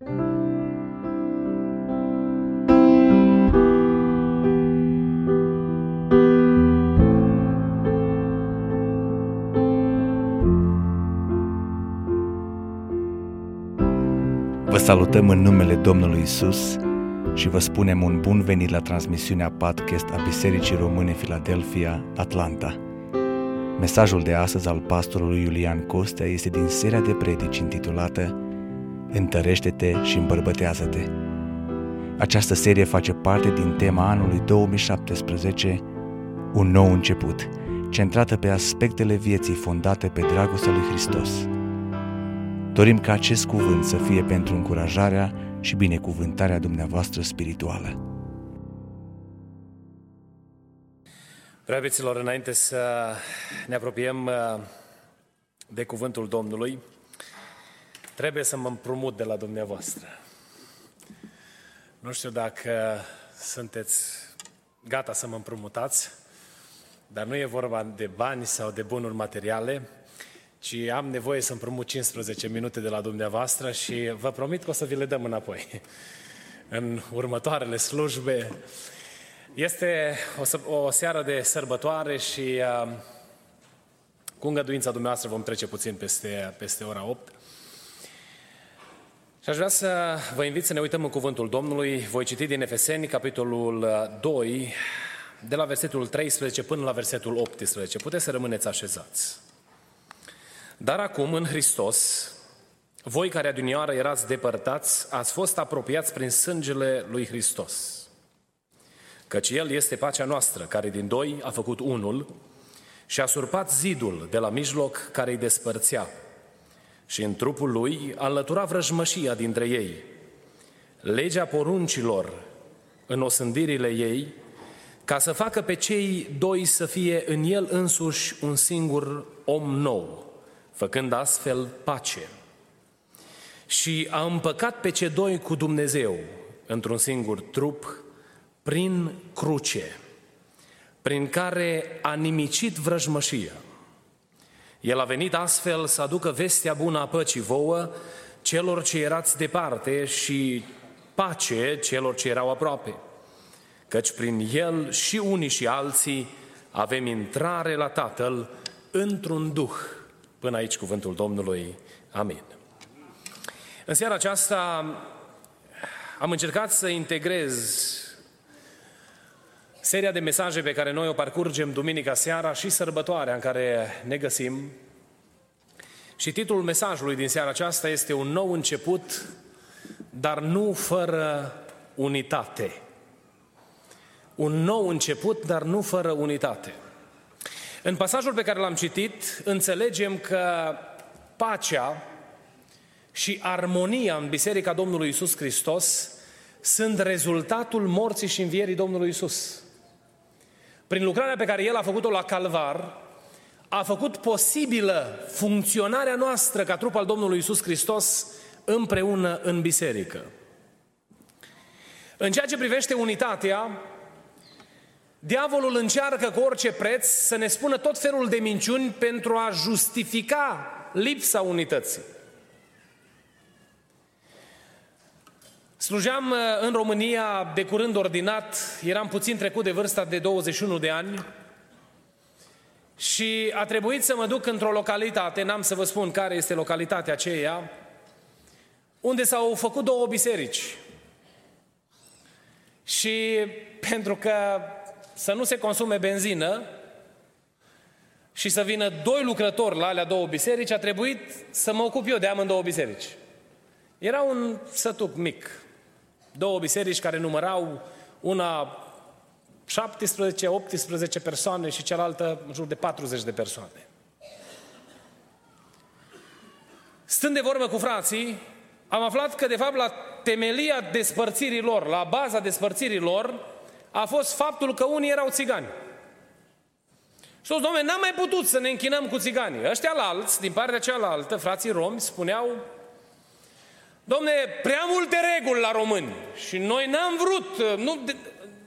Vă salutăm în numele Domnului Isus și vă spunem un bun venit la transmisiunea podcast a Bisericii Române Filadelfia, Atlanta. Mesajul de astăzi al pastorului Iulian Costea este din seria de predici intitulată Întărește-te și îmbărbătează-te. Această serie face parte din tema anului 2017, Un nou început, centrată pe aspectele vieții fondate pe dragostea lui Hristos. Dorim ca acest cuvânt să fie pentru încurajarea și binecuvântarea dumneavoastră spirituală. Preabeților, înainte să ne apropiem uh, de cuvântul Domnului, trebuie să mă împrumut de la dumneavoastră. Nu știu dacă sunteți gata să mă împrumutați, dar nu e vorba de bani sau de bunuri materiale, ci am nevoie să împrumut 15 minute de la dumneavoastră și vă promit că o să vi le dăm înapoi. În următoarele slujbe este o, o seară de sărbătoare și uh, cu îngăduința dumneavoastră vom trece puțin peste, peste ora 8. Și aș vrea să vă invit să ne uităm în cuvântul Domnului. Voi citi din Efeseni, capitolul 2, de la versetul 13 până la versetul 18. Puteți să rămâneți așezați. Dar acum, în Hristos, voi care adunioară erați depărtați, ați fost apropiați prin sângele lui Hristos. Căci El este pacea noastră, care din doi a făcut unul și a surpat zidul de la mijloc care îi despărțea și în trupul lui a înlăturat vrăjmășia dintre ei. Legea poruncilor în osândirile ei, ca să facă pe cei doi să fie în el însuși un singur om nou, făcând astfel pace. Și a împăcat pe cei doi cu Dumnezeu într-un singur trup, prin cruce, prin care a nimicit vrăjmășia. El a venit astfel să aducă vestea bună a păcii vouă celor ce erați departe și pace celor ce erau aproape. Căci prin el și unii și alții avem intrare la Tatăl într-un duh. Până aici cuvântul Domnului. Amin. În seara aceasta am încercat să integrez seria de mesaje pe care noi o parcurgem duminica seara și sărbătoarea în care ne găsim. Și titlul mesajului din seara aceasta este Un nou început, dar nu fără unitate. Un nou început, dar nu fără unitate. În pasajul pe care l-am citit, înțelegem că pacea și armonia în Biserica Domnului Isus Hristos sunt rezultatul morții și învierii Domnului Isus. Prin lucrarea pe care El a făcut-o la Calvar, a făcut posibilă funcționarea noastră ca trup al Domnului Isus Hristos împreună în biserică. În ceea ce privește unitatea, diavolul încearcă cu orice preț să ne spună tot felul de minciuni pentru a justifica lipsa unității. Slujeam uh, în România de curând ordinat, eram puțin trecut de vârsta de 21 de ani și a trebuit să mă duc într-o localitate, n-am să vă spun care este localitatea aceea, unde s-au făcut două biserici. Și pentru că să nu se consume benzină și să vină doi lucrători la alea două biserici, a trebuit să mă ocup eu de amândouă biserici. Era un sătuc mic, Două biserici care numărau una 17-18 persoane și cealaltă în jur de 40 de persoane. Stând de vorbă cu frații, am aflat că de fapt la temelia despărțirii lor, la baza despărțirii lor, a fost faptul că unii erau țigani. Și toți, domnule, n-am mai putut să ne închinăm cu țiganii. Ăștia la alți, din partea cealaltă, frații romi, spuneau, Domne, prea multe reguli la români și noi n-am vrut, nu,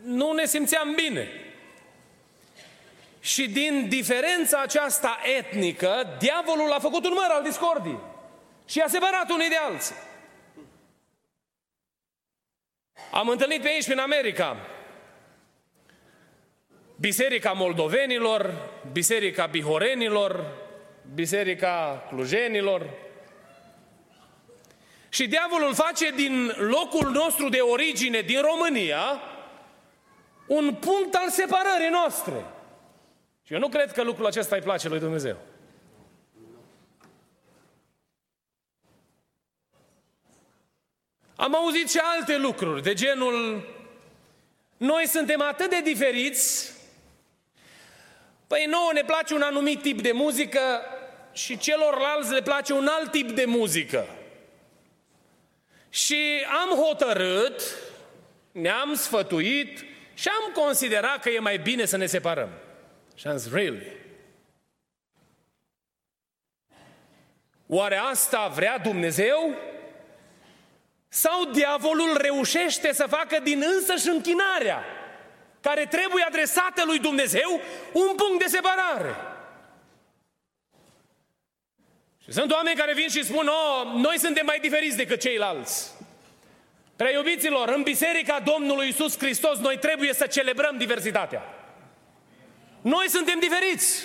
nu ne simțeam bine. Și din diferența aceasta etnică, diavolul a făcut un măr al discordii și a separat unii de alții. Am întâlnit pe aici, prin America, Biserica Moldovenilor, Biserica Bihorenilor, Biserica Clujenilor. Și diavolul face din locul nostru de origine, din România, un punct al separării noastre. Și eu nu cred că lucrul acesta îi place lui Dumnezeu. Am auzit și alte lucruri, de genul, noi suntem atât de diferiți, păi nouă ne place un anumit tip de muzică și celorlalți le place un alt tip de muzică. Și am hotărât, ne-am sfătuit și am considerat că e mai bine să ne separăm. Și am zis, really? Oare asta vrea Dumnezeu? Sau diavolul reușește să facă din însăși închinarea, care trebuie adresată lui Dumnezeu, un punct de separare? Și sunt oameni care vin și spun, oh, noi suntem mai diferiți decât ceilalți. Prea iubiților, în Biserica Domnului Isus Hristos, noi trebuie să celebrăm diversitatea. Noi suntem diferiți.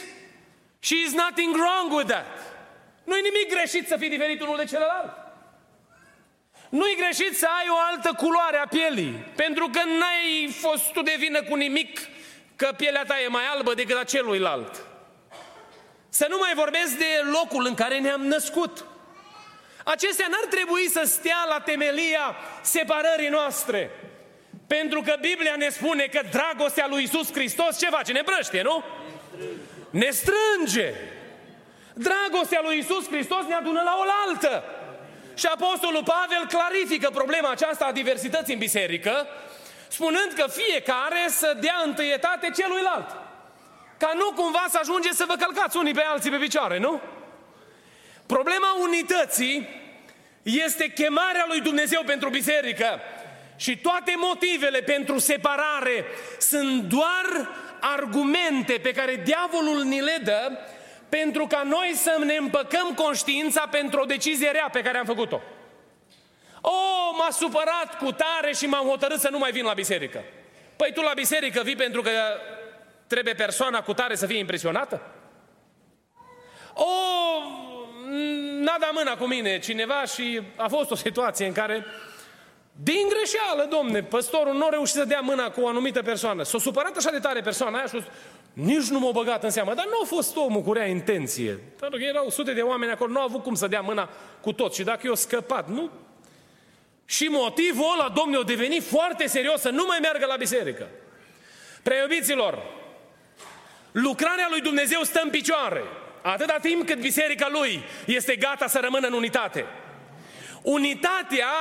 Și is nothing wrong with that. Nu-i nimic greșit să fii diferit unul de celălalt. Nu-i greșit să ai o altă culoare a pielii, pentru că n-ai fost tu de vină cu nimic că pielea ta e mai albă decât a celuilalt. Să nu mai vorbesc de locul în care ne-am născut. Acestea n-ar trebui să stea la temelia separării noastre. Pentru că Biblia ne spune că dragostea lui Isus Hristos ce face? Ne brăște, nu? Ne strânge. Dragostea lui Isus Hristos ne adună la oaltă. Și Apostolul Pavel clarifică problema aceasta a diversității în biserică, spunând că fiecare să dea întâietate celuilalt. Ca nu cumva să ajunge să vă călcați unii pe alții pe picioare, nu? Problema unității este chemarea lui Dumnezeu pentru biserică. Și toate motivele pentru separare sunt doar argumente pe care diavolul ni le dă pentru ca noi să ne împăcăm conștiința pentru o decizie rea pe care am făcut-o. O, m-a supărat cu tare și m-am hotărât să nu mai vin la biserică. Păi tu la biserică vii pentru că trebuie persoana cu tare să fie impresionată? O, n-a dat mâna cu mine cineva și a fost o situație în care din greșeală, domne, păstorul nu a reușit să dea mâna cu o anumită persoană. S-a supărat așa de tare persoana aia și a spus, nici nu m-a băgat în seamă. Dar nu a fost omul cu rea intenție. Pentru că erau sute de oameni acolo, nu au avut cum să dea mâna cu tot. Și dacă eu scăpat, nu? Și motivul ăla, domnul, a devenit foarte serios să nu mai meargă la biserică. Preiubiților, lucrarea lui Dumnezeu stă în picioare. Atâta timp cât biserica lui este gata să rămână în unitate. Unitatea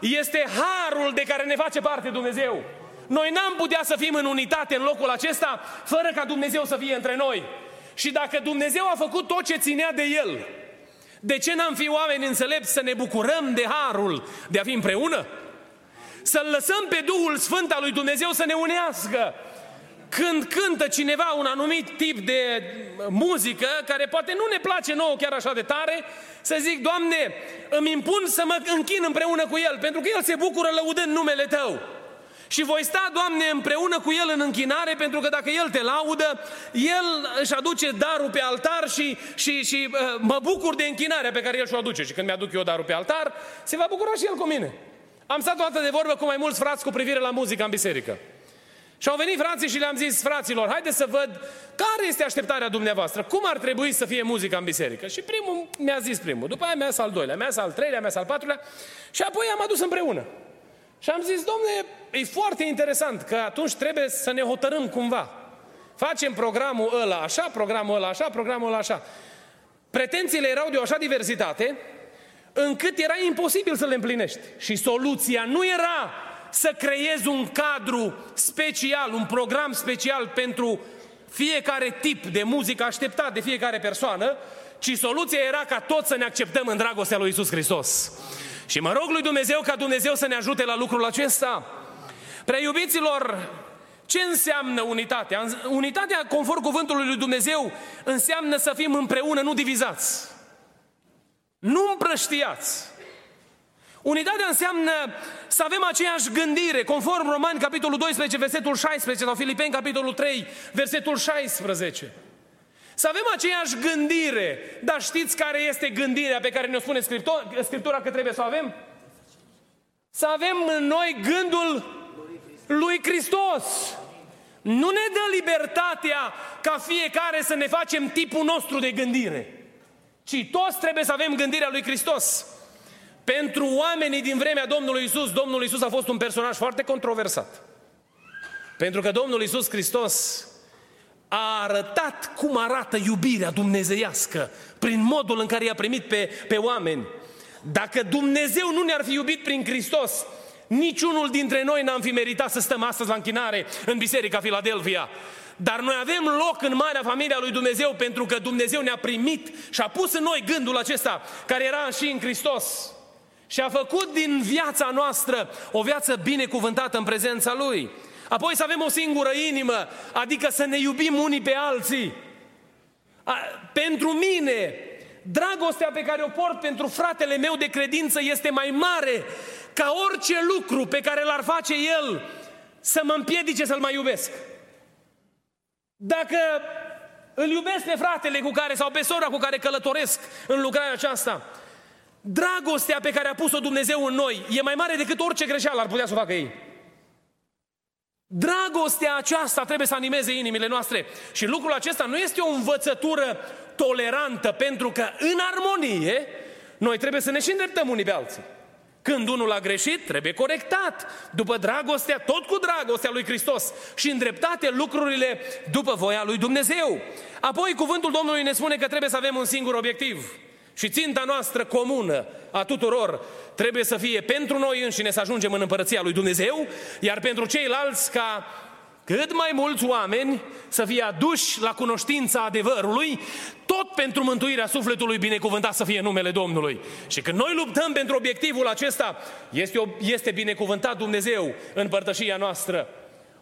este harul de care ne face parte Dumnezeu. Noi n-am putea să fim în unitate în locul acesta fără ca Dumnezeu să fie între noi. Și dacă Dumnezeu a făcut tot ce ținea de El, de ce n-am fi oameni înțelepți să ne bucurăm de harul de a fi împreună? Să-L lăsăm pe Duhul Sfânt al lui Dumnezeu să ne unească. Când cântă cineva un anumit tip de muzică, care poate nu ne place nouă chiar așa de tare, să zic, Doamne, îmi impun să mă închin împreună cu El, pentru că El se bucură lăudând numele Tău. Și voi sta, Doamne, împreună cu El în închinare, pentru că dacă El te laudă, El își aduce darul pe altar și, și, și uh, mă bucur de închinarea pe care El și-o aduce. Și când mi-aduc eu darul pe altar, se va bucura și El cu mine. Am stat o dată de vorbă cu mai mulți frați cu privire la muzica în biserică. Și au venit frații și le-am zis, fraților, haideți să văd care este așteptarea dumneavoastră, cum ar trebui să fie muzica în biserică. Și primul mi-a zis primul, după aia mi-a zis al doilea, mi-a zis al treilea, mi-a zis al patrulea și apoi am adus împreună. Și am zis, domne, e foarte interesant că atunci trebuie să ne hotărâm cumva. Facem programul ăla așa, programul ăla așa, programul ăla așa. Pretențiile erau de o așa diversitate, încât era imposibil să le împlinești. Și soluția nu era să creezi un cadru special, un program special pentru fiecare tip de muzică așteptat de fiecare persoană, ci soluția era ca toți să ne acceptăm în dragostea lui Isus Hristos. Și mă rog lui Dumnezeu ca Dumnezeu să ne ajute la lucrul acesta. Prea iubiților, ce înseamnă unitatea? Unitatea, conform cuvântului lui Dumnezeu, înseamnă să fim împreună, nu divizați. Nu împrăștiați. Unitatea înseamnă să avem aceeași gândire, conform Romani, capitolul 12, versetul 16, sau Filipeni, capitolul 3, versetul 16. Să avem aceeași gândire. Dar știți care este gândirea pe care ne-o spune Scriptura că trebuie să o avem? Să avem în noi gândul lui Hristos. Nu ne dă libertatea ca fiecare să ne facem tipul nostru de gândire, ci toți trebuie să avem gândirea lui Hristos. Pentru oamenii din vremea Domnului Isus, Domnul Isus a fost un personaj foarte controversat. Pentru că Domnul Isus Hristos a arătat cum arată iubirea dumnezeiască prin modul în care i-a primit pe, pe oameni. Dacă Dumnezeu nu ne-ar fi iubit prin Hristos, niciunul dintre noi n-am fi meritat să stăm astăzi la închinare în Biserica Filadelfia. Dar noi avem loc în marea familia lui Dumnezeu pentru că Dumnezeu ne-a primit și a pus în noi gândul acesta care era și în Hristos. Și a făcut din viața noastră o viață binecuvântată în prezența Lui. Apoi să avem o singură inimă, adică să ne iubim unii pe alții. A, pentru mine, dragostea pe care o port pentru fratele meu de credință este mai mare ca orice lucru pe care l-ar face el să mă împiedice să-l mai iubesc. Dacă îl iubesc pe fratele cu care sau pe sora cu care călătoresc în lucrarea aceasta, dragostea pe care a pus-o Dumnezeu în noi e mai mare decât orice greșeală ar putea să o facă ei. Dragostea aceasta trebuie să animeze inimile noastre. Și lucrul acesta nu este o învățătură tolerantă, pentru că în armonie noi trebuie să ne și îndreptăm unii pe alții. Când unul a greșit, trebuie corectat, după dragostea, tot cu dragostea lui Hristos și îndreptate lucrurile după voia lui Dumnezeu. Apoi cuvântul Domnului ne spune că trebuie să avem un singur obiectiv. Și ținta noastră comună a tuturor trebuie să fie pentru noi înșine să ajungem în împărăția lui Dumnezeu, iar pentru ceilalți ca cât mai mulți oameni să fie aduși la cunoștința adevărului, tot pentru mântuirea sufletului binecuvântat să fie numele Domnului. Și când noi luptăm pentru obiectivul acesta, este, este binecuvântat Dumnezeu în părtășia noastră.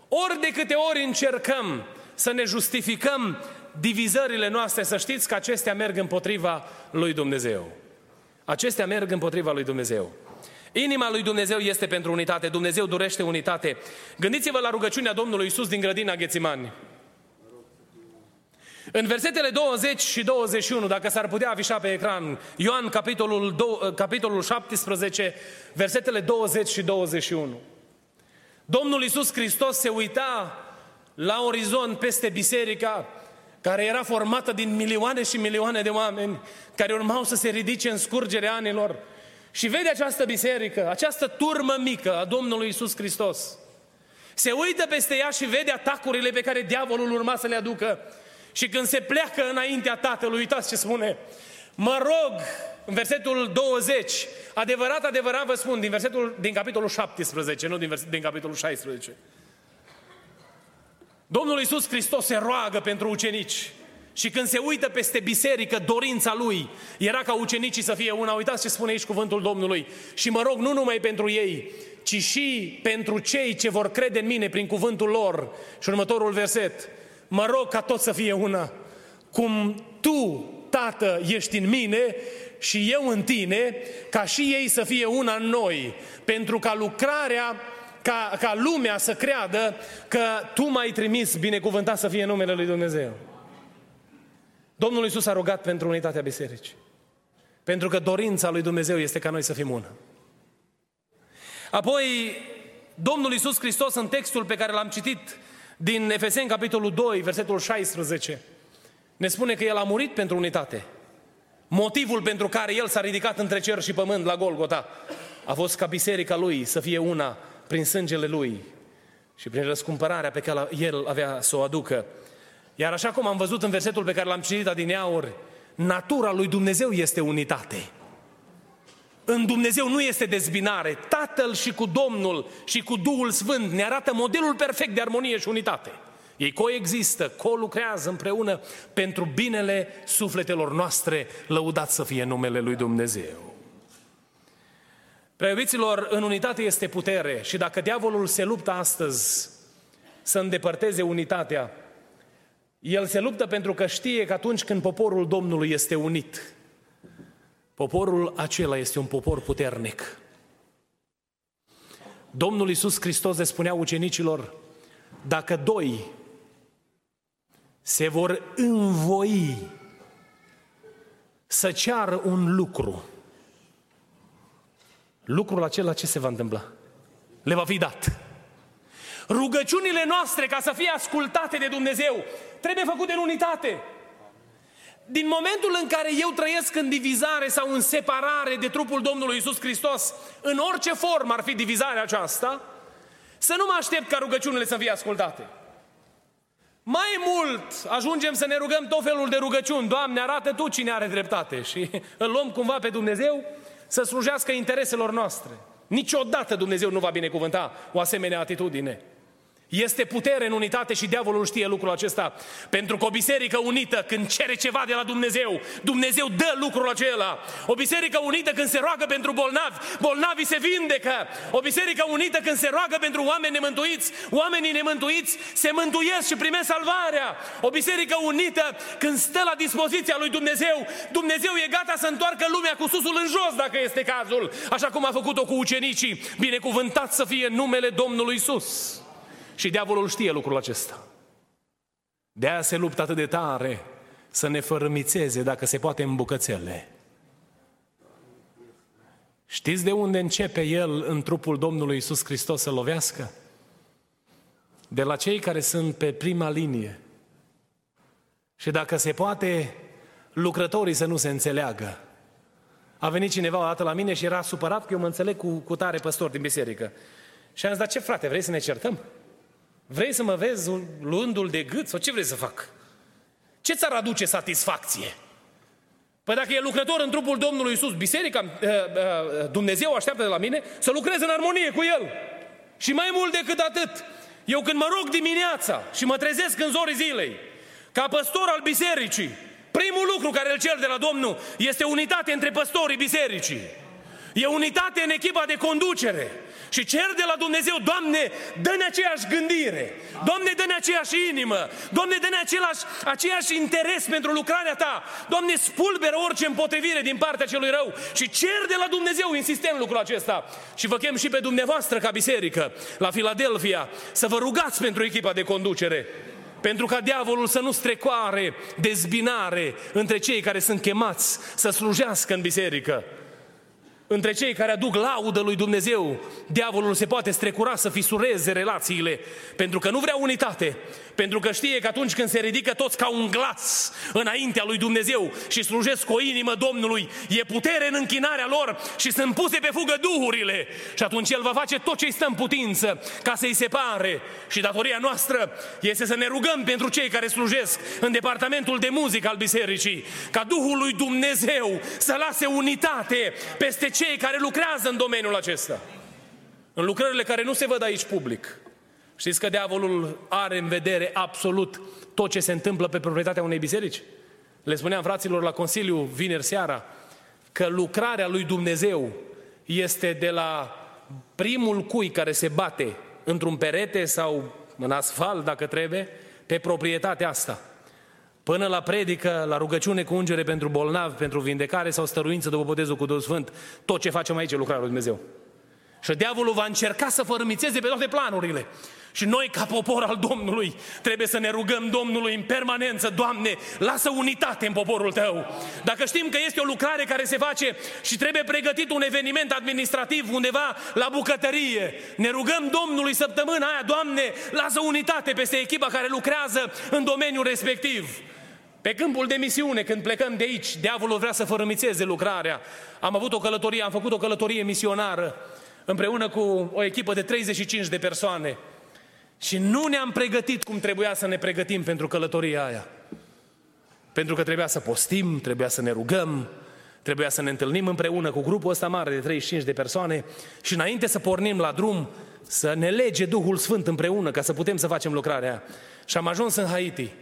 Ori de câte ori încercăm să ne justificăm divizările noastre, să știți că acestea merg împotriva lui Dumnezeu. Acestea merg împotriva lui Dumnezeu. Inima lui Dumnezeu este pentru unitate. Dumnezeu dorește unitate. Gândiți-vă la rugăciunea Domnului Isus din grădina Ghețimani. În versetele 20 și 21, dacă s-ar putea afișa pe ecran, Ioan capitolul, capitolul 17, versetele 20 și 21. Domnul Isus Hristos se uita la orizont peste biserica care era formată din milioane și milioane de oameni care urmau să se ridice în scurgerea anilor și vede această biserică, această turmă mică a Domnului Isus Hristos. Se uită peste ea și vede atacurile pe care diavolul urma să le aducă. Și când se pleacă înaintea Tatălui, uitați ce spune, mă rog, în versetul 20, adevărat, adevărat vă spun, din, versetul, din capitolul 17, nu din, vers, din capitolul 16. Domnul Iisus Hristos se roagă pentru ucenici. Și când se uită peste biserică, dorința lui era ca ucenicii să fie una. Uitați ce spune aici cuvântul Domnului. Și mă rog nu numai pentru ei, ci și pentru cei ce vor crede în mine prin cuvântul lor. Și următorul verset. Mă rog ca tot să fie una. Cum tu, Tată, ești în mine și eu în tine, ca și ei să fie una în noi, pentru ca lucrarea ca, ca lumea să creadă că Tu m-ai trimis, binecuvântat să fie numele Lui Dumnezeu. Domnul Iisus a rugat pentru unitatea bisericii. Pentru că dorința lui Dumnezeu este ca noi să fim una. Apoi, Domnul Iisus Hristos, în textul pe care l-am citit din Efeseni, capitolul 2, versetul 16, ne spune că El a murit pentru unitate. Motivul pentru care El s-a ridicat între cer și pământ la Golgota a fost ca biserica Lui să fie una prin sângele Lui și prin răscumpărarea pe care El avea să o aducă. Iar așa cum am văzut în versetul pe care l-am citit adineauri, natura lui Dumnezeu este unitate. În Dumnezeu nu este dezbinare. Tatăl și cu Domnul și cu Duhul Sfânt ne arată modelul perfect de armonie și unitate. Ei coexistă, co-lucrează împreună pentru binele sufletelor noastre, lăudat să fie numele lui Dumnezeu. Preiubiților, în unitate este putere și dacă diavolul se luptă astăzi să îndepărteze unitatea, el se luptă pentru că știe că atunci când poporul Domnului este unit, poporul acela este un popor puternic. Domnul Iisus Hristos le spunea ucenicilor, dacă doi se vor învoi să ceară un lucru, lucrul acela ce se va întâmpla? Le va fi dat. Rugăciunile noastre, ca să fie ascultate de Dumnezeu, trebuie făcute în unitate. Din momentul în care eu trăiesc în divizare sau în separare de trupul Domnului Isus Hristos, în orice formă ar fi divizarea aceasta, să nu mă aștept ca rugăciunile să fie ascultate. Mai mult, ajungem să ne rugăm tot felul de rugăciuni. Doamne, arată Tu cine are dreptate și îl luăm cumva pe Dumnezeu să slujească intereselor noastre. Niciodată Dumnezeu nu va binecuvânta o asemenea atitudine. Este putere în unitate și diavolul știe lucrul acesta. Pentru că o biserică unită, când cere ceva de la Dumnezeu, Dumnezeu dă lucrul acela. O biserică unită când se roagă pentru bolnavi, bolnavii se vindecă. O biserică unită când se roagă pentru oameni nemântuiți, oamenii nemântuiți se mântuiesc și primesc salvarea. O biserică unită când stă la dispoziția lui Dumnezeu, Dumnezeu e gata să întoarcă lumea cu susul în jos dacă este cazul. Așa cum a făcut-o cu ucenicii. Binecuvântat să fie numele Domnului Isus. Și diavolul știe lucrul acesta. De aia se luptă atât de tare să ne fărâmițeze, dacă se poate, în bucățele. Știți de unde începe el în trupul Domnului Isus Hristos să lovească? De la cei care sunt pe prima linie. Și dacă se poate, lucrătorii să nu se înțeleagă. A venit cineva o dată la mine și era supărat că eu mă înțeleg cu, cu tare păstor din biserică. Și am zis, dar ce frate, vrei să ne certăm? Vrei să mă vezi luându-l de gât sau ce vrei să fac? Ce ți-ar aduce satisfacție? Păi dacă e lucrător în trupul Domnului Isus, biserica, uh, uh, Dumnezeu așteaptă de la mine să lucrez în armonie cu El. Și mai mult decât atât, eu când mă rog dimineața și mă trezesc în zorii zilei, ca păstor al bisericii, primul lucru care îl cer de la Domnul este unitate între păstorii bisericii. E unitate în echipa de conducere. Și cer de la Dumnezeu, Doamne, dă-ne aceeași gândire, Doamne, dă-ne aceeași inimă, Doamne, dă-ne același, aceeași interes pentru lucrarea Ta, Doamne, spulberă orice împotrivire din partea celui rău. Și cer de la Dumnezeu, insistent lucrul acesta. Și vă chem și pe dumneavoastră ca biserică, la Filadelfia, să vă rugați pentru echipa de conducere, pentru ca diavolul să nu strecoare dezbinare între cei care sunt chemați să slujească în biserică între cei care aduc laudă lui Dumnezeu, diavolul se poate strecura să fisureze relațiile, pentru că nu vrea unitate, pentru că știe că atunci când se ridică toți ca un glas înaintea lui Dumnezeu și slujesc cu o inimă Domnului, e putere în închinarea lor și sunt puse pe fugă duhurile. Și atunci El va face tot ce-i stă în putință ca să-i separe. Și datoria noastră este să ne rugăm pentru cei care slujesc în departamentul de muzică al bisericii, ca Duhul lui Dumnezeu să lase unitate peste cei care lucrează în domeniul acesta. În lucrările care nu se văd aici public. Știți că diavolul are în vedere absolut tot ce se întâmplă pe proprietatea unei biserici? Le spuneam fraților la Consiliu vineri seara că lucrarea lui Dumnezeu este de la primul cui care se bate într-un perete sau în asfalt, dacă trebuie, pe proprietatea asta. Până la predică, la rugăciune cu ungere pentru bolnavi, pentru vindecare sau stăruință după botezul cu Duhul Sfânt, tot ce facem aici e lucrarea lui Dumnezeu. Și diavolul va încerca să fărâmițeze pe toate planurile. Și noi, ca popor al Domnului, trebuie să ne rugăm Domnului în permanență, Doamne, lasă unitate în poporul Tău. Dacă știm că este o lucrare care se face și trebuie pregătit un eveniment administrativ undeva la bucătărie, ne rugăm Domnului săptămâna aia, Doamne, lasă unitate peste echipa care lucrează în domeniul respectiv. Pe câmpul de misiune, când plecăm de aici, diavolul vrea să fărâmițeze lucrarea. Am avut o călătorie, am făcut o călătorie misionară împreună cu o echipă de 35 de persoane. Și nu ne-am pregătit cum trebuia să ne pregătim pentru călătoria aia. Pentru că trebuia să postim, trebuia să ne rugăm, trebuia să ne întâlnim împreună cu grupul ăsta mare de 35 de persoane și înainte să pornim la drum, să ne lege Duhul Sfânt împreună ca să putem să facem lucrarea aia. Și am ajuns în Haiti.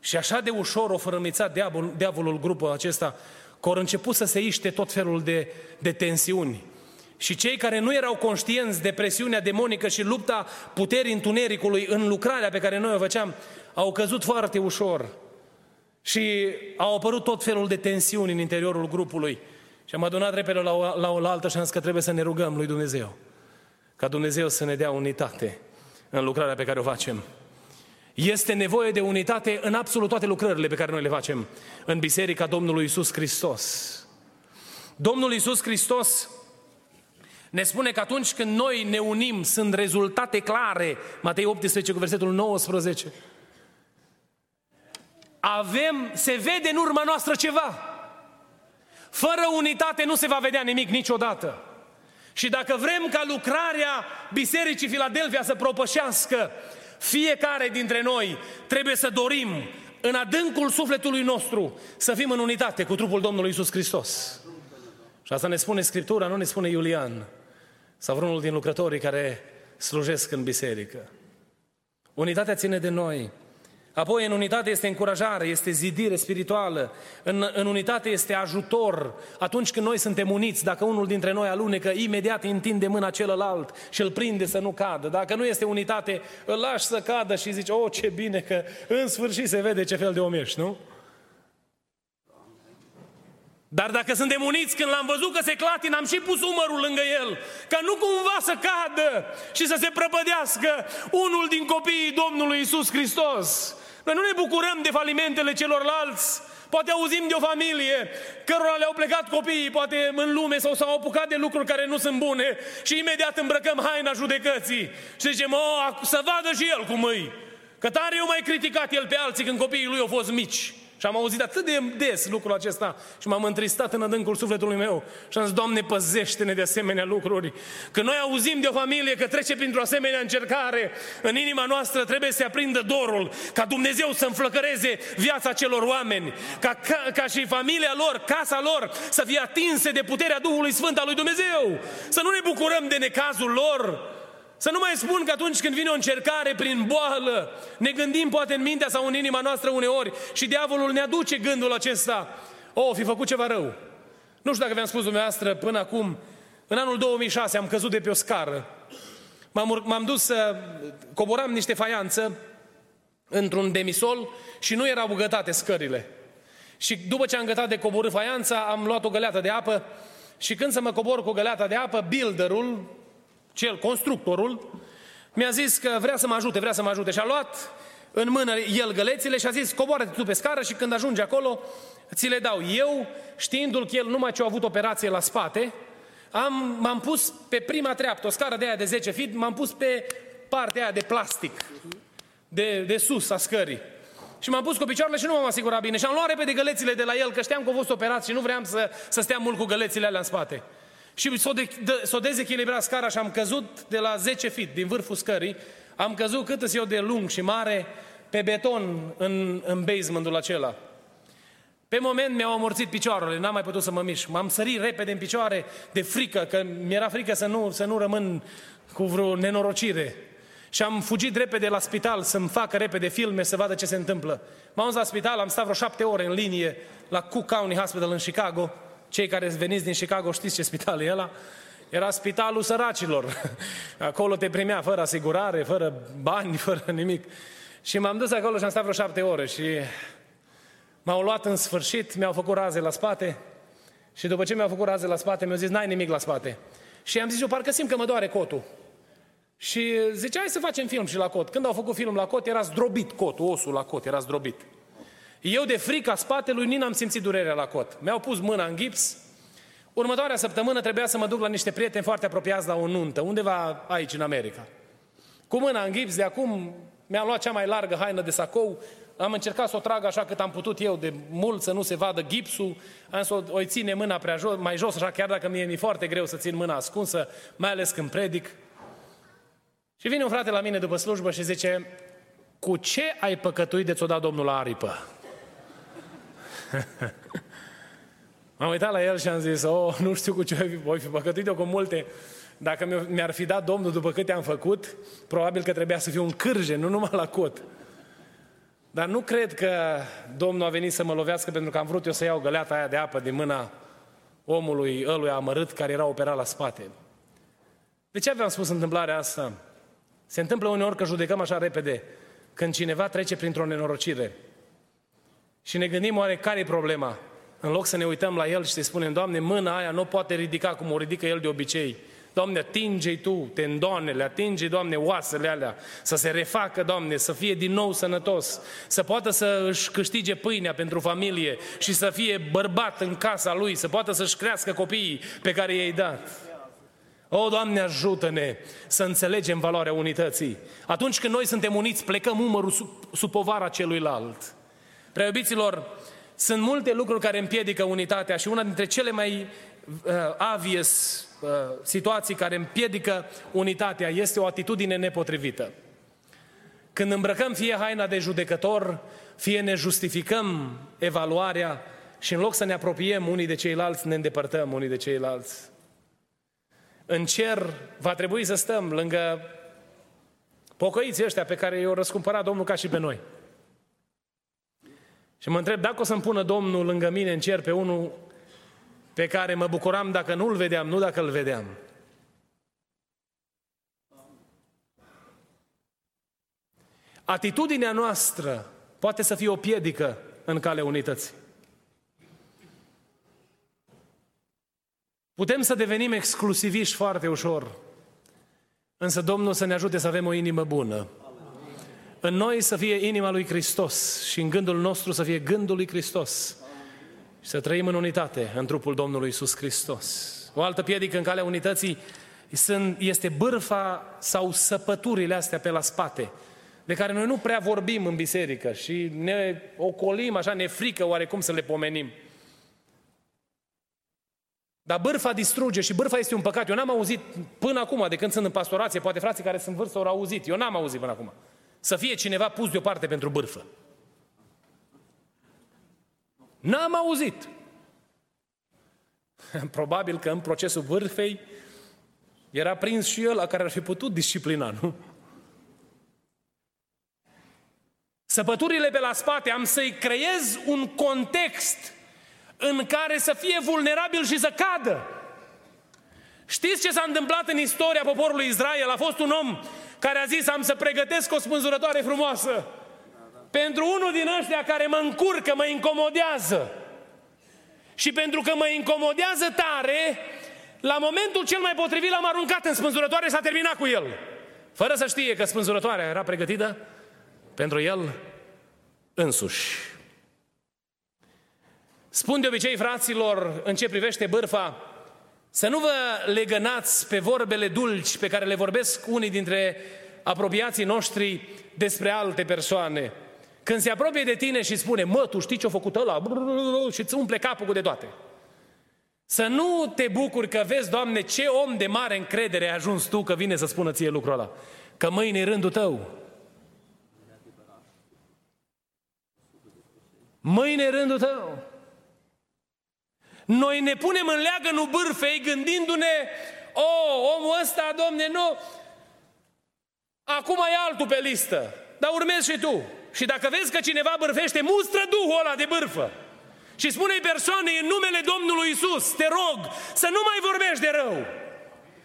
Și așa de ușor o fărămițat diavolul, diavolul grupul acesta, că au început să se iște tot felul de, de tensiuni. Și cei care nu erau conștienți de presiunea demonică și lupta puterii întunericului în lucrarea pe care noi o făceam, au căzut foarte ușor. Și au apărut tot felul de tensiuni în interiorul grupului. Și am adunat repede la o, la o altă și am zis că trebuie să ne rugăm lui Dumnezeu. ca Dumnezeu să ne dea unitate în lucrarea pe care o facem. Este nevoie de unitate în absolut toate lucrările pe care noi le facem în Biserica Domnului Isus Hristos. Domnul Isus Hristos ne spune că atunci când noi ne unim, sunt rezultate clare. Matei 18 cu versetul 19. Avem, se vede în urma noastră ceva. Fără unitate nu se va vedea nimic niciodată. Și dacă vrem ca lucrarea Bisericii Filadelfia să propășească, fiecare dintre noi trebuie să dorim în adâncul sufletului nostru să fim în unitate cu trupul Domnului Isus Hristos. Și asta ne spune Scriptura, nu ne spune Iulian sau vreunul din lucrătorii care slujesc în biserică. Unitatea ține de noi. Apoi, în unitate este încurajare, este zidire spirituală, în, în unitate este ajutor. Atunci când noi suntem uniți, dacă unul dintre noi alunecă, imediat întinde mâna celălalt și îl prinde să nu cadă. Dacă nu este unitate, îl lași să cadă și zici, oh, ce bine că în sfârșit se vede ce fel de om ești, nu? Dar dacă suntem uniți, când l-am văzut că se clatină, am și pus umărul lângă el, ca nu cumva să cadă și să se prăpădească unul din copiii Domnului Isus Hristos. Noi nu ne bucurăm de falimentele celorlalți, Poate auzim de o familie cărora le-au plecat copiii, poate în lume sau s-au apucat de lucruri care nu sunt bune și imediat îmbrăcăm haina judecății și zicem, o, să vadă și el cum îi. Că tare eu mai criticat el pe alții când copiii lui au fost mici. Și am auzit atât de des lucrul acesta și m-am întristat în adâncul sufletului meu și am zis, Doamne, păzește-ne de asemenea lucruri. Că noi auzim de o familie că trece printr-o asemenea încercare, în inima noastră trebuie să se aprindă dorul, ca Dumnezeu să înflăcăreze viața celor oameni, ca, ca, ca și familia lor, casa lor, să fie atinse de puterea Duhului Sfânt al lui Dumnezeu. Să nu ne bucurăm de necazul lor, să nu mai spun că atunci când vine o încercare prin boală, ne gândim poate în mintea sau în inima noastră uneori și diavolul ne aduce gândul acesta. O, oh, fi făcut ceva rău. Nu știu dacă vi-am spus dumneavoastră până acum, în anul 2006 am căzut de pe o scară. M-am, m-am dus să coboram niște faianță într-un demisol și nu erau gătate scările. Și după ce am gătat de coborât faianța, am luat o găleată de apă și când să mă cobor cu găleata de apă, builderul, cel, constructorul, mi-a zis că vrea să mă ajute, vrea să mă ajute și a luat în mână el gălețile și a zis coboară-te tu pe scară și când ajungi acolo ți le dau. Eu, știindu-l că el numai ce a avut operație la spate, am, m-am pus pe prima treaptă, o scară de aia de 10 feet, m-am pus pe partea aia de plastic, de, de sus a scării. Și m-am pus cu picioarele și nu m-am asigurat bine. Și am luat repede gălețile de la el, că știam că a fost operat și nu vreau să, să stea mult cu gălețile alea în spate. Și s-o, de, de, s-o dezechilibrat scara și am căzut de la 10 feet din vârful scării, am căzut cât eu de lung și mare pe beton în, în basementul acela. Pe moment mi-au amorțit picioarele, n-am mai putut să mă mișc. M-am sărit repede în picioare de frică, că mi-era frică să nu, să nu rămân cu vreo nenorocire. Și am fugit repede la spital să-mi facă repede filme, să vadă ce se întâmplă. M-am dus la spital, am stat vreo șapte ore în linie la Cook County Hospital în Chicago. Cei care veniți din Chicago știți ce spital e ăla? Era spitalul săracilor. Acolo te primea fără asigurare, fără bani, fără nimic. Și m-am dus acolo și am stat vreo șapte ore și m-au luat în sfârșit, mi-au făcut raze la spate și după ce mi-au făcut raze la spate, mi-au zis, n-ai nimic la spate. Și am zis, eu parcă simt că mă doare cotul. Și zice, hai să facem film și la cot. Când au făcut film la cot, era zdrobit cotul, osul la cot, era zdrobit. Eu de frica spatelui nici n-am simțit durerea la cot. Mi-au pus mâna în gips. Următoarea săptămână trebuia să mă duc la niște prieteni foarte apropiați la o nuntă, undeva aici în America. Cu mâna în gips, de acum mi-am luat cea mai largă haină de sacou, am încercat să o trag așa cât am putut eu de mult să nu se vadă gipsul, am să o, o ține mâna prea jos, mai jos, așa chiar dacă mie mi-e foarte greu să țin mâna ascunsă, mai ales când predic. Și vine un frate la mine după slujbă și zice, cu ce ai păcătuit de ți-o dat Domnul la aripă? M-am uitat la el și am zis, oh, nu știu cu ce voi fi păcătuit eu cu multe. Dacă mi-ar fi dat Domnul după câte am făcut, probabil că trebuia să fiu un cârje, nu numai la cot. Dar nu cred că Domnul a venit să mă lovească pentru că am vrut eu să iau găleata aia de apă din mâna omului ălui amărât care era operat la spate. De ce aveam spus întâmplarea asta? Se întâmplă uneori că judecăm așa repede. Când cineva trece printr-o nenorocire, și ne gândim oare care e problema. În loc să ne uităm la el și să-i spunem, Doamne, mâna aia nu poate ridica cum o ridică el de obicei. Doamne, atinge-i Tu tendoanele, atinge Doamne, oasele alea, să se refacă, Doamne, să fie din nou sănătos, să poată să își câștige pâinea pentru familie și să fie bărbat în casa lui, să poată să-și crească copiii pe care i-ai dat. O, Doamne, ajută-ne să înțelegem valoarea unității. Atunci când noi suntem uniți, plecăm umărul sub, sub povara celuilalt. Preiubiților, sunt multe lucruri care împiedică unitatea și una dintre cele mai uh, obvious uh, situații care împiedică unitatea este o atitudine nepotrivită. Când îmbrăcăm fie haina de judecător, fie ne justificăm evaluarea și în loc să ne apropiem unii de ceilalți, ne îndepărtăm unii de ceilalți. În cer va trebui să stăm lângă pocăiții ăștia pe care i-au răscumpărat Domnul ca și pe noi. Și mă întreb dacă o să-mi pună Domnul lângă mine în cer pe unul pe care mă bucuram dacă nu-l vedeam, nu dacă îl vedeam. Atitudinea noastră poate să fie o piedică în calea unității. Putem să devenim exclusiviști foarte ușor, însă Domnul să ne ajute să avem o inimă bună. În noi să fie inima lui Hristos și în gândul nostru să fie gândul lui Hristos. Și să trăim în unitate în trupul Domnului Isus Hristos. O altă piedică în calea unității este bârfa sau săpăturile astea pe la spate, de care noi nu prea vorbim în biserică și ne ocolim așa, ne frică oarecum să le pomenim. Dar bârfa distruge și bârfa este un păcat. Eu n-am auzit până acum, de când sunt în pastorație, poate frații care sunt vârstă au auzit. Eu n-am auzit până acum. Să fie cineva pus deoparte pentru bârfă. N-am auzit. Probabil că în procesul vârfei era prins și el la care ar fi putut disciplina, nu? Săpăturile pe la spate, am să-i creez un context în care să fie vulnerabil și să cadă. Știți ce s-a întâmplat în istoria poporului Israel? A fost un om care a zis, am să pregătesc o spânzurătoare frumoasă pentru unul din ăștia care mă încurcă, mă incomodează. Și pentru că mă incomodează tare, la momentul cel mai potrivit l-am aruncat în spânzurătoare și s-a terminat cu el. Fără să știe că spânzurătoarea era pregătită pentru el însuși. Spun de obicei, fraților, în ce privește bârfa, să nu vă legănați pe vorbele dulci pe care le vorbesc unii dintre apropiații noștri despre alte persoane. Când se apropie de tine și spune, mă, tu știi ce-a făcut ăla? Și îți umple capul cu de toate. Să nu te bucuri că vezi, Doamne, ce om de mare încredere ai ajuns tu că vine să spună ție lucrul ăla. Că mâine e rândul tău. Mâine e rândul tău. Noi ne punem în leagănul bârfei gândindu-ne, o, oh, omul ăsta, domne, nu, acum e altul pe listă, dar urmezi și tu. Și dacă vezi că cineva bârfește, mustră Duhul ăla de bârfă. Și spune-i persoanei în numele Domnului Isus, te rog să nu mai vorbești de rău.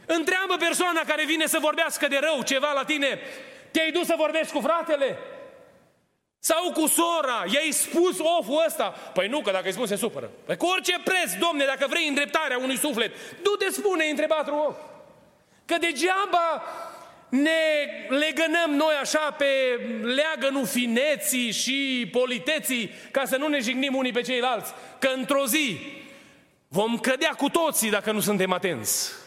Întreabă persoana care vine să vorbească de rău ceva la tine, te-ai dus să vorbești cu fratele? Sau cu sora, i-ai spus oful ăsta? Păi nu, că dacă îi spun se supără. Păi cu orice preț, domne, dacă vrei îndreptarea unui suflet, du-te spune între patru ochi. Că degeaba ne legănăm noi așa pe leagănul fineții și politeții ca să nu ne jignim unii pe ceilalți. Că într-o zi vom cădea cu toții dacă nu suntem atenți.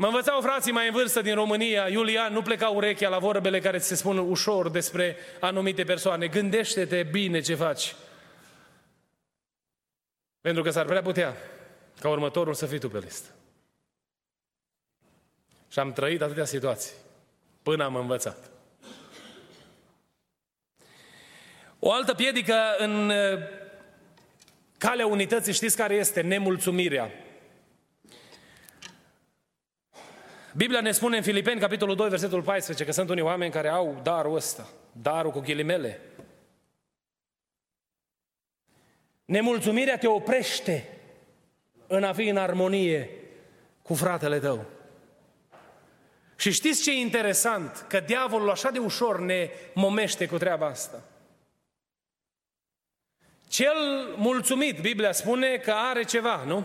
Mă învățau frații mai în vârstă din România, Iulian, nu pleca urechea la vorbele care ți se spun ușor despre anumite persoane. Gândește-te bine ce faci. Pentru că s-ar prea putea ca următorul să fii tu pe listă. Și am trăit atâtea situații până am învățat. O altă piedică în uh, calea unității, știți care este? Nemulțumirea. Biblia ne spune în Filipeni, capitolul 2, versetul 14, că sunt unii oameni care au darul ăsta, darul cu ghilimele. Nemulțumirea te oprește în a fi în armonie cu fratele tău. Și știți ce e interesant? Că diavolul așa de ușor ne momește cu treaba asta. Cel mulțumit, Biblia spune că are ceva, nu?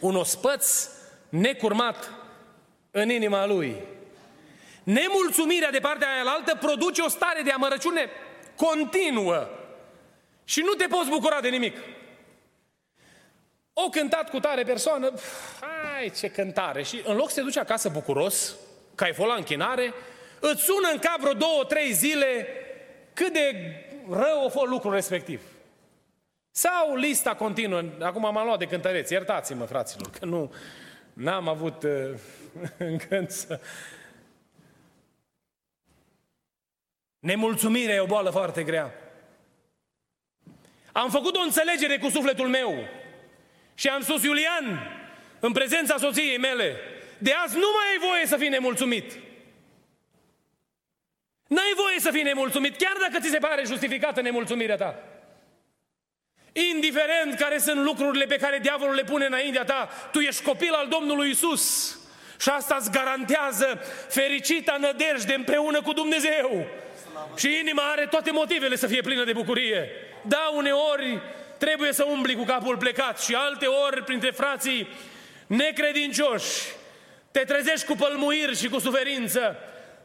Un ospăț necurmat în inima lui. Nemulțumirea de partea aia altă produce o stare de amărăciune continuă. Și nu te poți bucura de nimic. O cântat cu tare persoană, hai ce cântare. Și în loc să te duci acasă bucuros, că ai fost la închinare, îți sună în cap vreo două, trei zile cât de rău a fost lucrul respectiv. Sau lista continuă. Acum m-am luat de cântăreți. Iertați-mă, fraților, că nu n-am avut uh, încânt să... Nemulțumirea e o boală foarte grea. Am făcut o înțelegere cu sufletul meu și am spus, Iulian, în prezența soției mele, de azi nu mai ai voie să fii nemulțumit. N-ai voie să fii nemulțumit, chiar dacă ți se pare justificată nemulțumirea ta. Indiferent care sunt lucrurile pe care diavolul le pune înaintea ta, tu ești copil al Domnului Isus. Și asta îți garantează fericita nădejde împreună cu Dumnezeu. Și inima are toate motivele să fie plină de bucurie. Da, uneori trebuie să umbli cu capul plecat și alte ori printre frații necredincioși te trezești cu pălmuiri și cu suferință,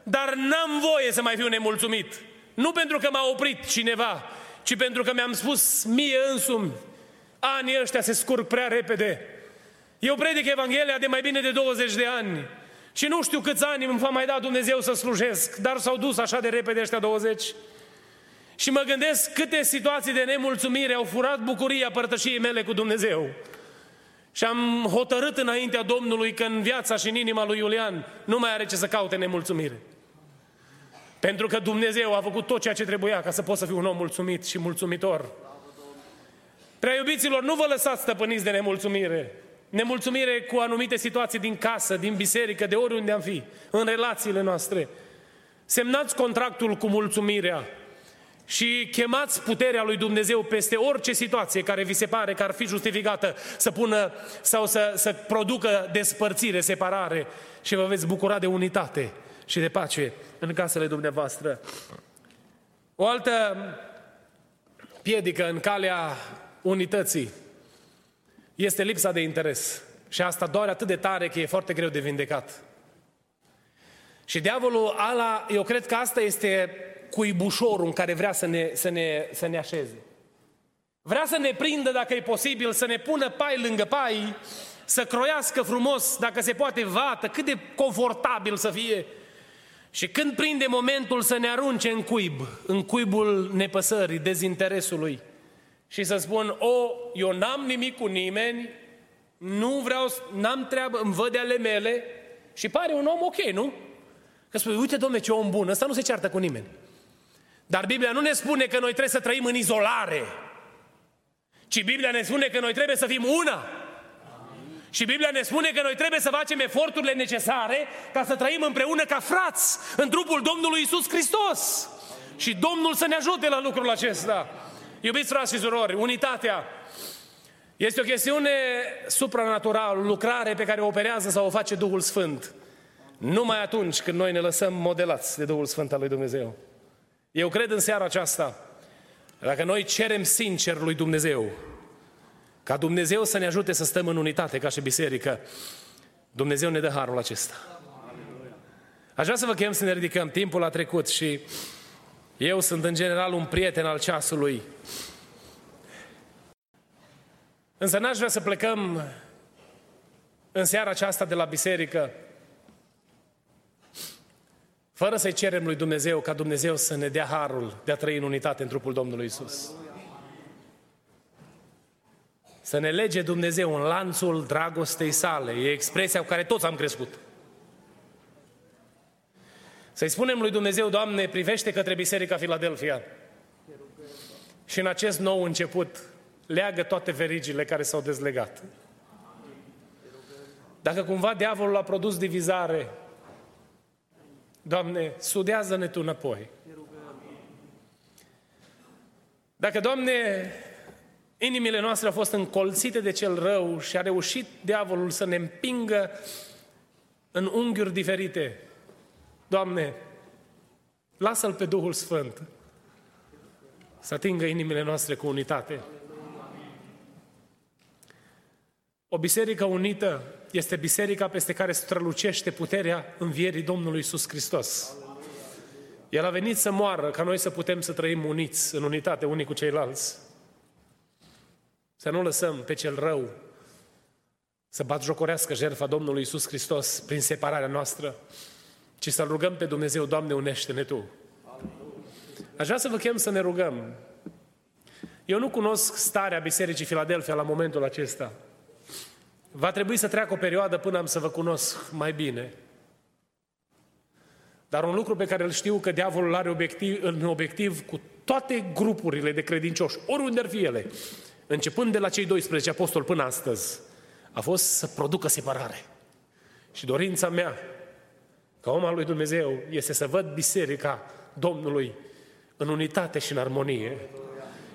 dar n-am voie să mai fiu nemulțumit. Nu pentru că m-a oprit cineva, ci pentru că mi-am spus mie însumi, anii ăștia se scurg prea repede. Eu predic Evanghelia de mai bine de 20 de ani și nu știu câți ani îmi va mai da Dumnezeu să slujesc, dar s-au dus așa de repede ăștia 20. Și mă gândesc câte situații de nemulțumire au furat bucuria părtășiei mele cu Dumnezeu. Și am hotărât înaintea Domnului că în viața și în inima lui Iulian nu mai are ce să caute nemulțumire. Pentru că Dumnezeu a făcut tot ceea ce trebuia ca să pot să fiu un om mulțumit și mulțumitor. Prea iubiților, nu vă lăsați stăpâniți de nemulțumire. Nemulțumire cu anumite situații din casă, din biserică, de oriunde am fi, în relațiile noastre. Semnați contractul cu mulțumirea și chemați puterea lui Dumnezeu peste orice situație care vi se pare că ar fi justificată să pună sau să, să producă despărțire, separare și vă veți bucura de unitate și de pace în casele dumneavoastră. O altă piedică în calea unității este lipsa de interes. Și asta doar atât de tare că e foarte greu de vindecat. Și diavolul ala, eu cred că asta este cuibușorul în care vrea să ne, să ne, să ne așeze. Vrea să ne prindă, dacă e posibil, să ne pună pai lângă pai, să croiască frumos, dacă se poate, vată, cât de confortabil să fie. Și când prinde momentul să ne arunce în cuib, în cuibul nepăsării, dezinteresului, și să spun, o, eu n-am nimic cu nimeni, nu vreau, n-am treabă, îmi văd de ale mele și pare un om ok, nu? Că spui, uite domne ce om bun, ăsta nu se ceartă cu nimeni. Dar Biblia nu ne spune că noi trebuie să trăim în izolare, ci Biblia ne spune că noi trebuie să fim una. Și Biblia ne spune că noi trebuie să facem eforturile necesare ca să trăim împreună ca frați în trupul Domnului Isus Hristos. Și Domnul să ne ajute la lucrul acesta. Iubiți frați și surori, unitatea este o chestiune supranaturală, lucrare pe care o operează sau o face Duhul Sfânt. Numai atunci când noi ne lăsăm modelați de Duhul Sfânt al lui Dumnezeu. Eu cred în seara aceasta, dacă noi cerem sincer lui Dumnezeu, ca Dumnezeu să ne ajute să stăm în unitate ca și biserică, Dumnezeu ne dă harul acesta. Aș vrea să vă chem să ne ridicăm. Timpul a trecut și eu sunt în general un prieten al ceasului. Însă n-aș vrea să plecăm în seara aceasta de la biserică fără să-i cerem lui Dumnezeu ca Dumnezeu să ne dea harul de a trăi în unitate în trupul Domnului Isus. Să ne lege Dumnezeu în lanțul dragostei sale. E expresia cu care toți am crescut. Să-i spunem lui Dumnezeu, Doamne, privește către Biserica Filadelfia. Și în acest nou început, leagă toate verigile care s-au dezlegat. Dacă cumva diavolul a produs divizare, Doamne, sudează-ne Tu înapoi. Dacă, Doamne, inimile noastre au fost încolțite de cel rău și a reușit diavolul să ne împingă în unghiuri diferite, Doamne, lasă-L pe Duhul Sfânt să atingă inimile noastre cu unitate. O biserică unită este biserica peste care strălucește puterea învierii Domnului Isus Hristos. El a venit să moară ca noi să putem să trăim uniți, în unitate, unii cu ceilalți. Să nu lăsăm pe cel rău să batjocorească jertfa Domnului Isus Hristos prin separarea noastră, ci să rugăm pe Dumnezeu, Doamne, unește-ne Tu. Aș vrea să vă chem să ne rugăm. Eu nu cunosc starea Bisericii Filadelfia la momentul acesta. Va trebui să treacă o perioadă până am să vă cunosc mai bine. Dar un lucru pe care îl știu că diavolul are obiectiv, în obiectiv cu toate grupurile de credincioși, oriunde ar fi ele, începând de la cei 12 apostoli până astăzi, a fost să producă separare. Și dorința mea, ca om al lui Dumnezeu, este să văd biserica Domnului în unitate și în armonie.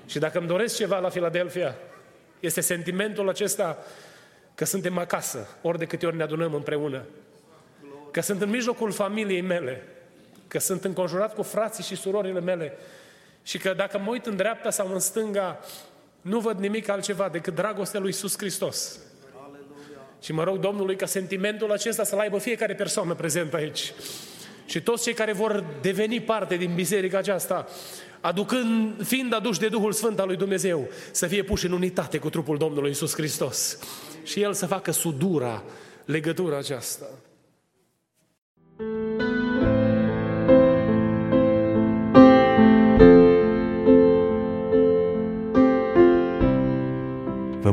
Și dacă îmi doresc ceva la Filadelfia, este sentimentul acesta că suntem acasă, ori de câte ori ne adunăm împreună. Că sunt în mijlocul familiei mele, că sunt înconjurat cu frații și surorile mele și că dacă mă uit în dreapta sau în stânga, nu văd nimic altceva decât dragostea lui Iisus Hristos. Și mă rog Domnului ca sentimentul acesta să-l aibă fiecare persoană prezentă aici. Și toți cei care vor deveni parte din biserica aceasta, aducând, fiind aduși de Duhul Sfânt al lui Dumnezeu, să fie puși în unitate cu trupul Domnului Isus Hristos. Și El să facă sudura, legătura aceasta. Vă